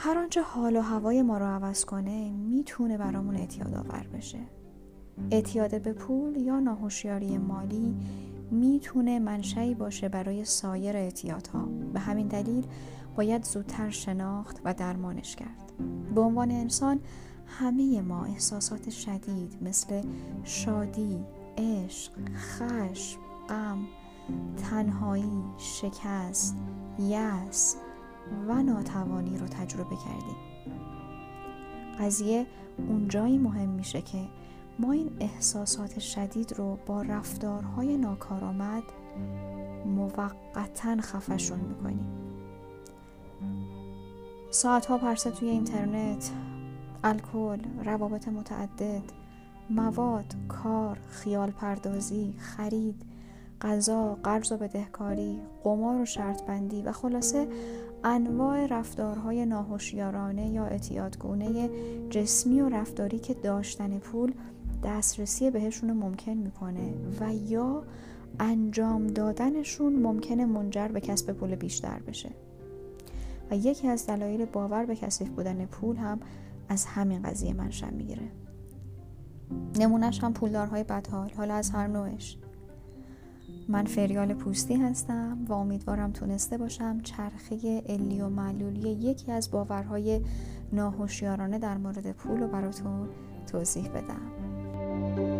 هر آنچه حال و هوای ما رو عوض کنه می‌تونه برامون اعتیاد آور بشه. اعتیاد به پول یا ناهوشیاری مالی می‌تونه منشعی باشه برای سایر اعتیادها. به همین دلیل باید زودتر شناخت و درمانش کرد. به عنوان انسان همه ما احساسات شدید مثل شادی، عشق، خشم، غم، تنهایی، شکست، یأس و ناتوانی رو تجربه کردیم. قضیه اونجایی مهم میشه که ما این احساسات شدید رو با رفتارهای ناکارآمد موقتا خفشون می‌کنیم. ساعتها پرسه توی اینترنت الکل، روابط متعدد، مواد، کار، خیال پردازی، خرید، غذا، قرض و بدهکاری، قمار و شرط بندی و خلاصه انواع رفتارهای ناهوشیارانه یا اعتیادگونه جسمی و رفتاری که داشتن پول دسترسی بهشون ممکن می‌کنه و یا انجام دادنشون ممکنه منجر به کسب پول بیشتر بشه. و یکی از دلایل باور به کثیف بودن پول هم از همین قضیه منشأ می‌گیره. نمونهش هم پولدارهای بدحال حالا از هر نوعش. من فریال پوستی هستم و امیدوارم تونسته باشم چرخه علی و معلولی یکی از باورهای ناهوشیارانه در مورد پول رو براتون توضیح بدم.